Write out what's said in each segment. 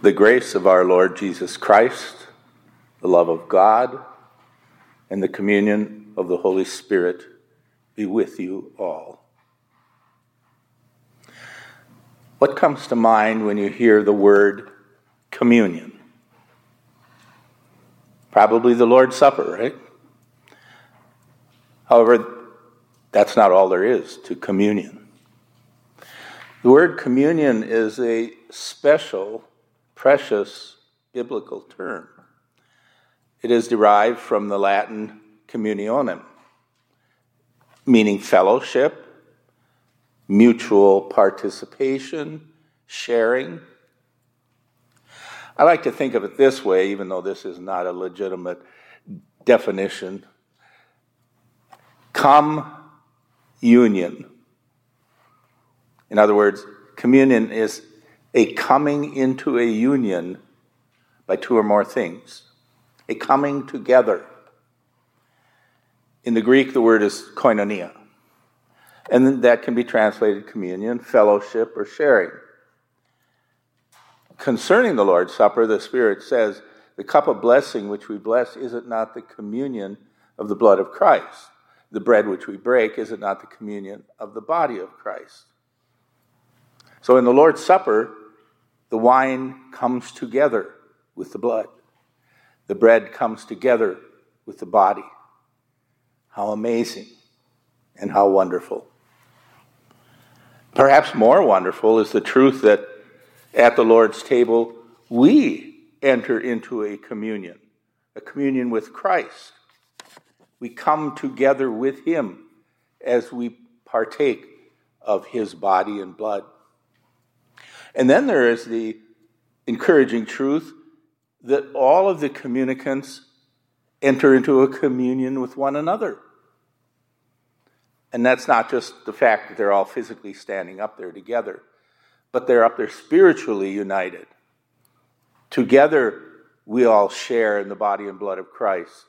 The grace of our Lord Jesus Christ, the love of God, and the communion of the Holy Spirit be with you all. What comes to mind when you hear the word communion? Probably the Lord's Supper, right? However, that's not all there is to communion. The word communion is a special, precious biblical term. It is derived from the Latin communionem, meaning fellowship, mutual participation, sharing. I like to think of it this way, even though this is not a legitimate definition. Come union. In other words, communion is a coming into a union by two or more things, a coming together. In the Greek, the word is koinonia, and that can be translated communion, fellowship, or sharing. Concerning the Lord's Supper, the Spirit says, The cup of blessing which we bless, is it not the communion of the blood of Christ? the bread which we break, is it not the communion of the body of Christ? So in the Lord's Supper, the wine comes together with the blood, the bread comes together with the body. How amazing and how wonderful. Perhaps more wonderful is the truth that at the Lord's table we enter into a communion, a communion with Christ we come together with him as we partake of his body and blood. And then there is the encouraging truth that all of the communicants enter into a communion with one another. And that's not just the fact that they're all physically standing up there together, but they're up there spiritually united. Together, we all share in the body and blood of Christ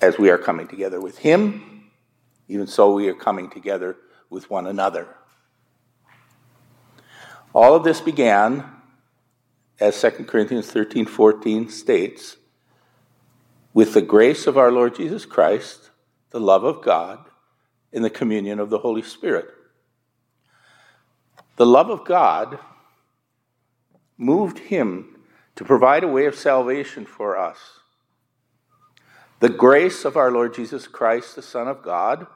as we are coming together with Him, even so we are coming together with one another. All of this began, as 2 Corinthians 13 14 states, with the grace of our Lord Jesus Christ, the love of God, and the communion of the Holy Spirit. The love of God moved him to provide a way of salvation for us the grace of our Lord Jesus Christ, the Son of God,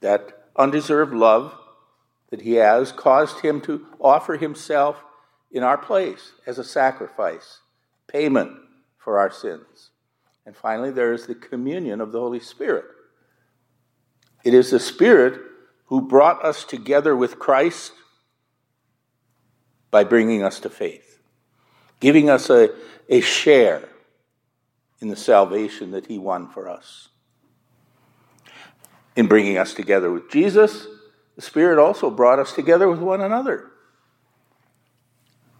that undeserved love that he has caused him to offer himself in our place as a sacrifice, payment for our sins. And finally, there is the communion of the Holy Spirit. It is the Spirit who brought us together with Christ by bringing us to faith, giving us a, a share in the salvation that he won for us. In bringing us together with Jesus, the Spirit also brought us together with one another.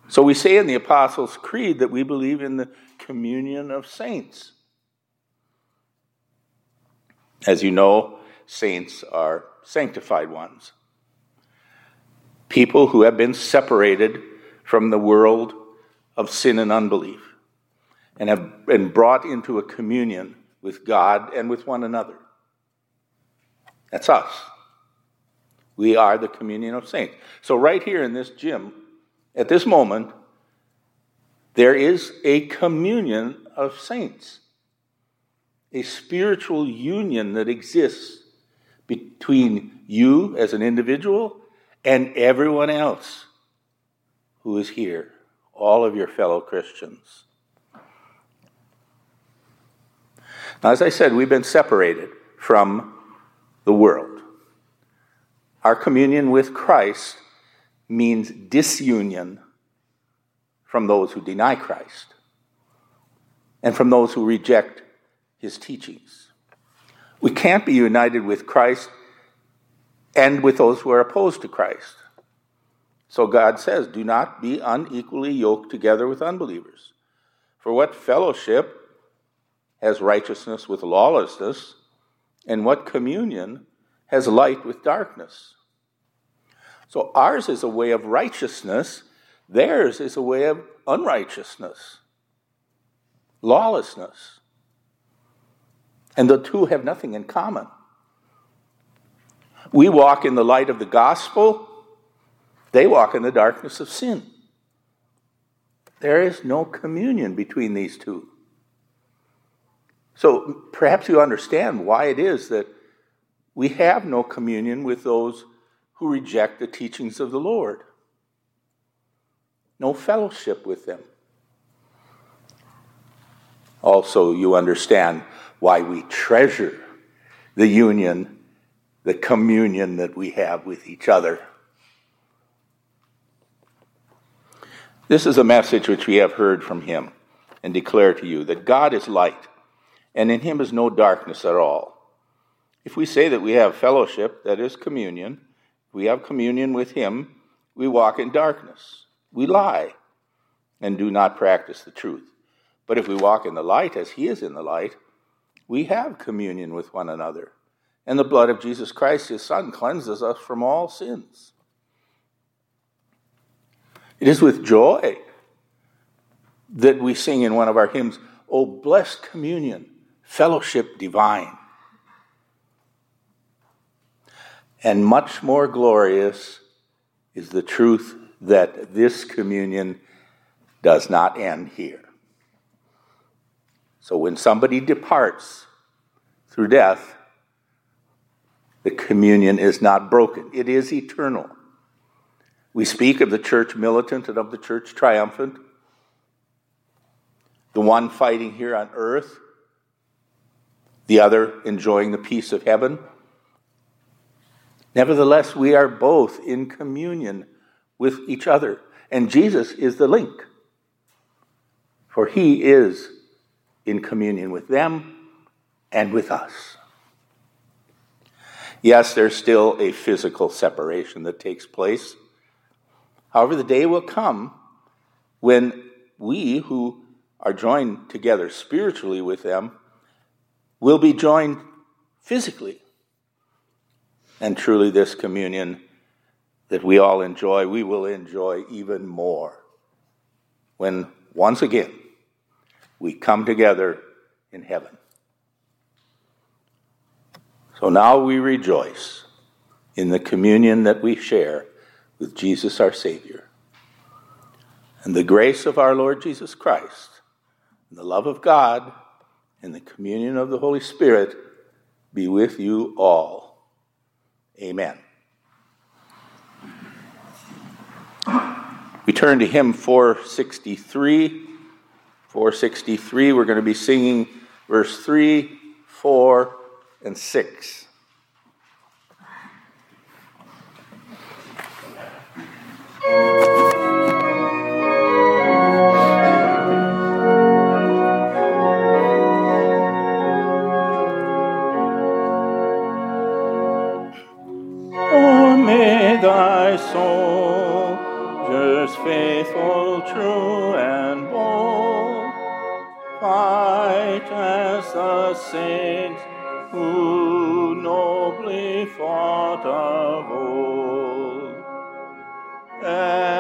So we say in the Apostles' Creed that we believe in the communion of saints. As you know, saints are sanctified ones. People who have been separated from the world of sin and unbelief and have been brought into a communion with God and with one another. That's us. We are the communion of saints. So, right here in this gym, at this moment, there is a communion of saints, a spiritual union that exists between you as an individual and everyone else who is here, all of your fellow Christians. Now, as I said, we've been separated from the world. Our communion with Christ means disunion from those who deny Christ and from those who reject his teachings. We can't be united with Christ and with those who are opposed to Christ. So God says, Do not be unequally yoked together with unbelievers. For what fellowship has righteousness with lawlessness? And what communion has light with darkness? So ours is a way of righteousness, theirs is a way of unrighteousness, lawlessness. And the two have nothing in common. We walk in the light of the gospel, they walk in the darkness of sin. There is no communion between these two. So perhaps you understand why it is that we have no communion with those who reject the teachings of the Lord, no fellowship with them. Also, you understand why we treasure the union, the communion that we have with each other. This is a message which we have heard from him and declare to you that God is light, and in him is no darkness at all. If we say that we have fellowship, that is communion, we have communion with him, we walk in darkness. We lie and do not practice the truth. But if we walk in the light as he is in the light, we have communion with one another. And the blood of Jesus Christ, his Son, cleanses us from all sins. It is with joy that we sing in one of our hymns, O blessed communion, fellowship divine. And much more glorious is the truth that this communion does not end here. So when somebody departs through death, the communion is not broken, it is eternal. We speak of the church militant and of the church triumphant, the one fighting here on earth, the other enjoying the peace of heaven. Nevertheless, we are both in communion with each other, and Jesus is the link, for he is in communion with them and with us. Yes, there's still a physical separation that takes place However, the day will come when we who are joined together spiritually with them will be joined physically. And truly, this communion that we all enjoy, we will enjoy even more when once again we come together in heaven. So now we rejoice in the communion that we share with Jesus our Savior. And the grace of our Lord Jesus Christ, and the love of God, and the communion of the Holy Spirit be with you all. Amen. We turn to hymn 463. 463, we're going to be singing verse 3, 4, and 6. Faithful, true, and bold. Fight as the saints who nobly fought of old, and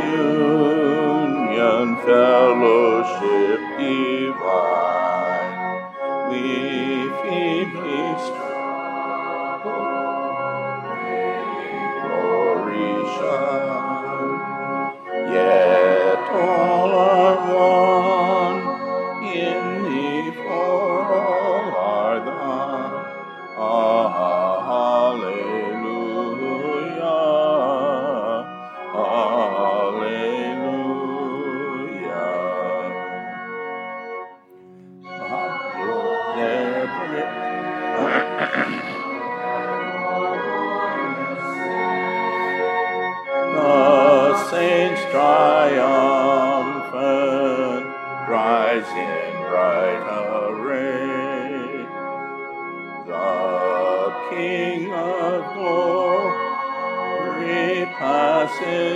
communion, fellowship divine, we feebly struggle, glory shine, yet all are one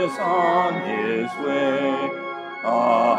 is on his way. Alleluia.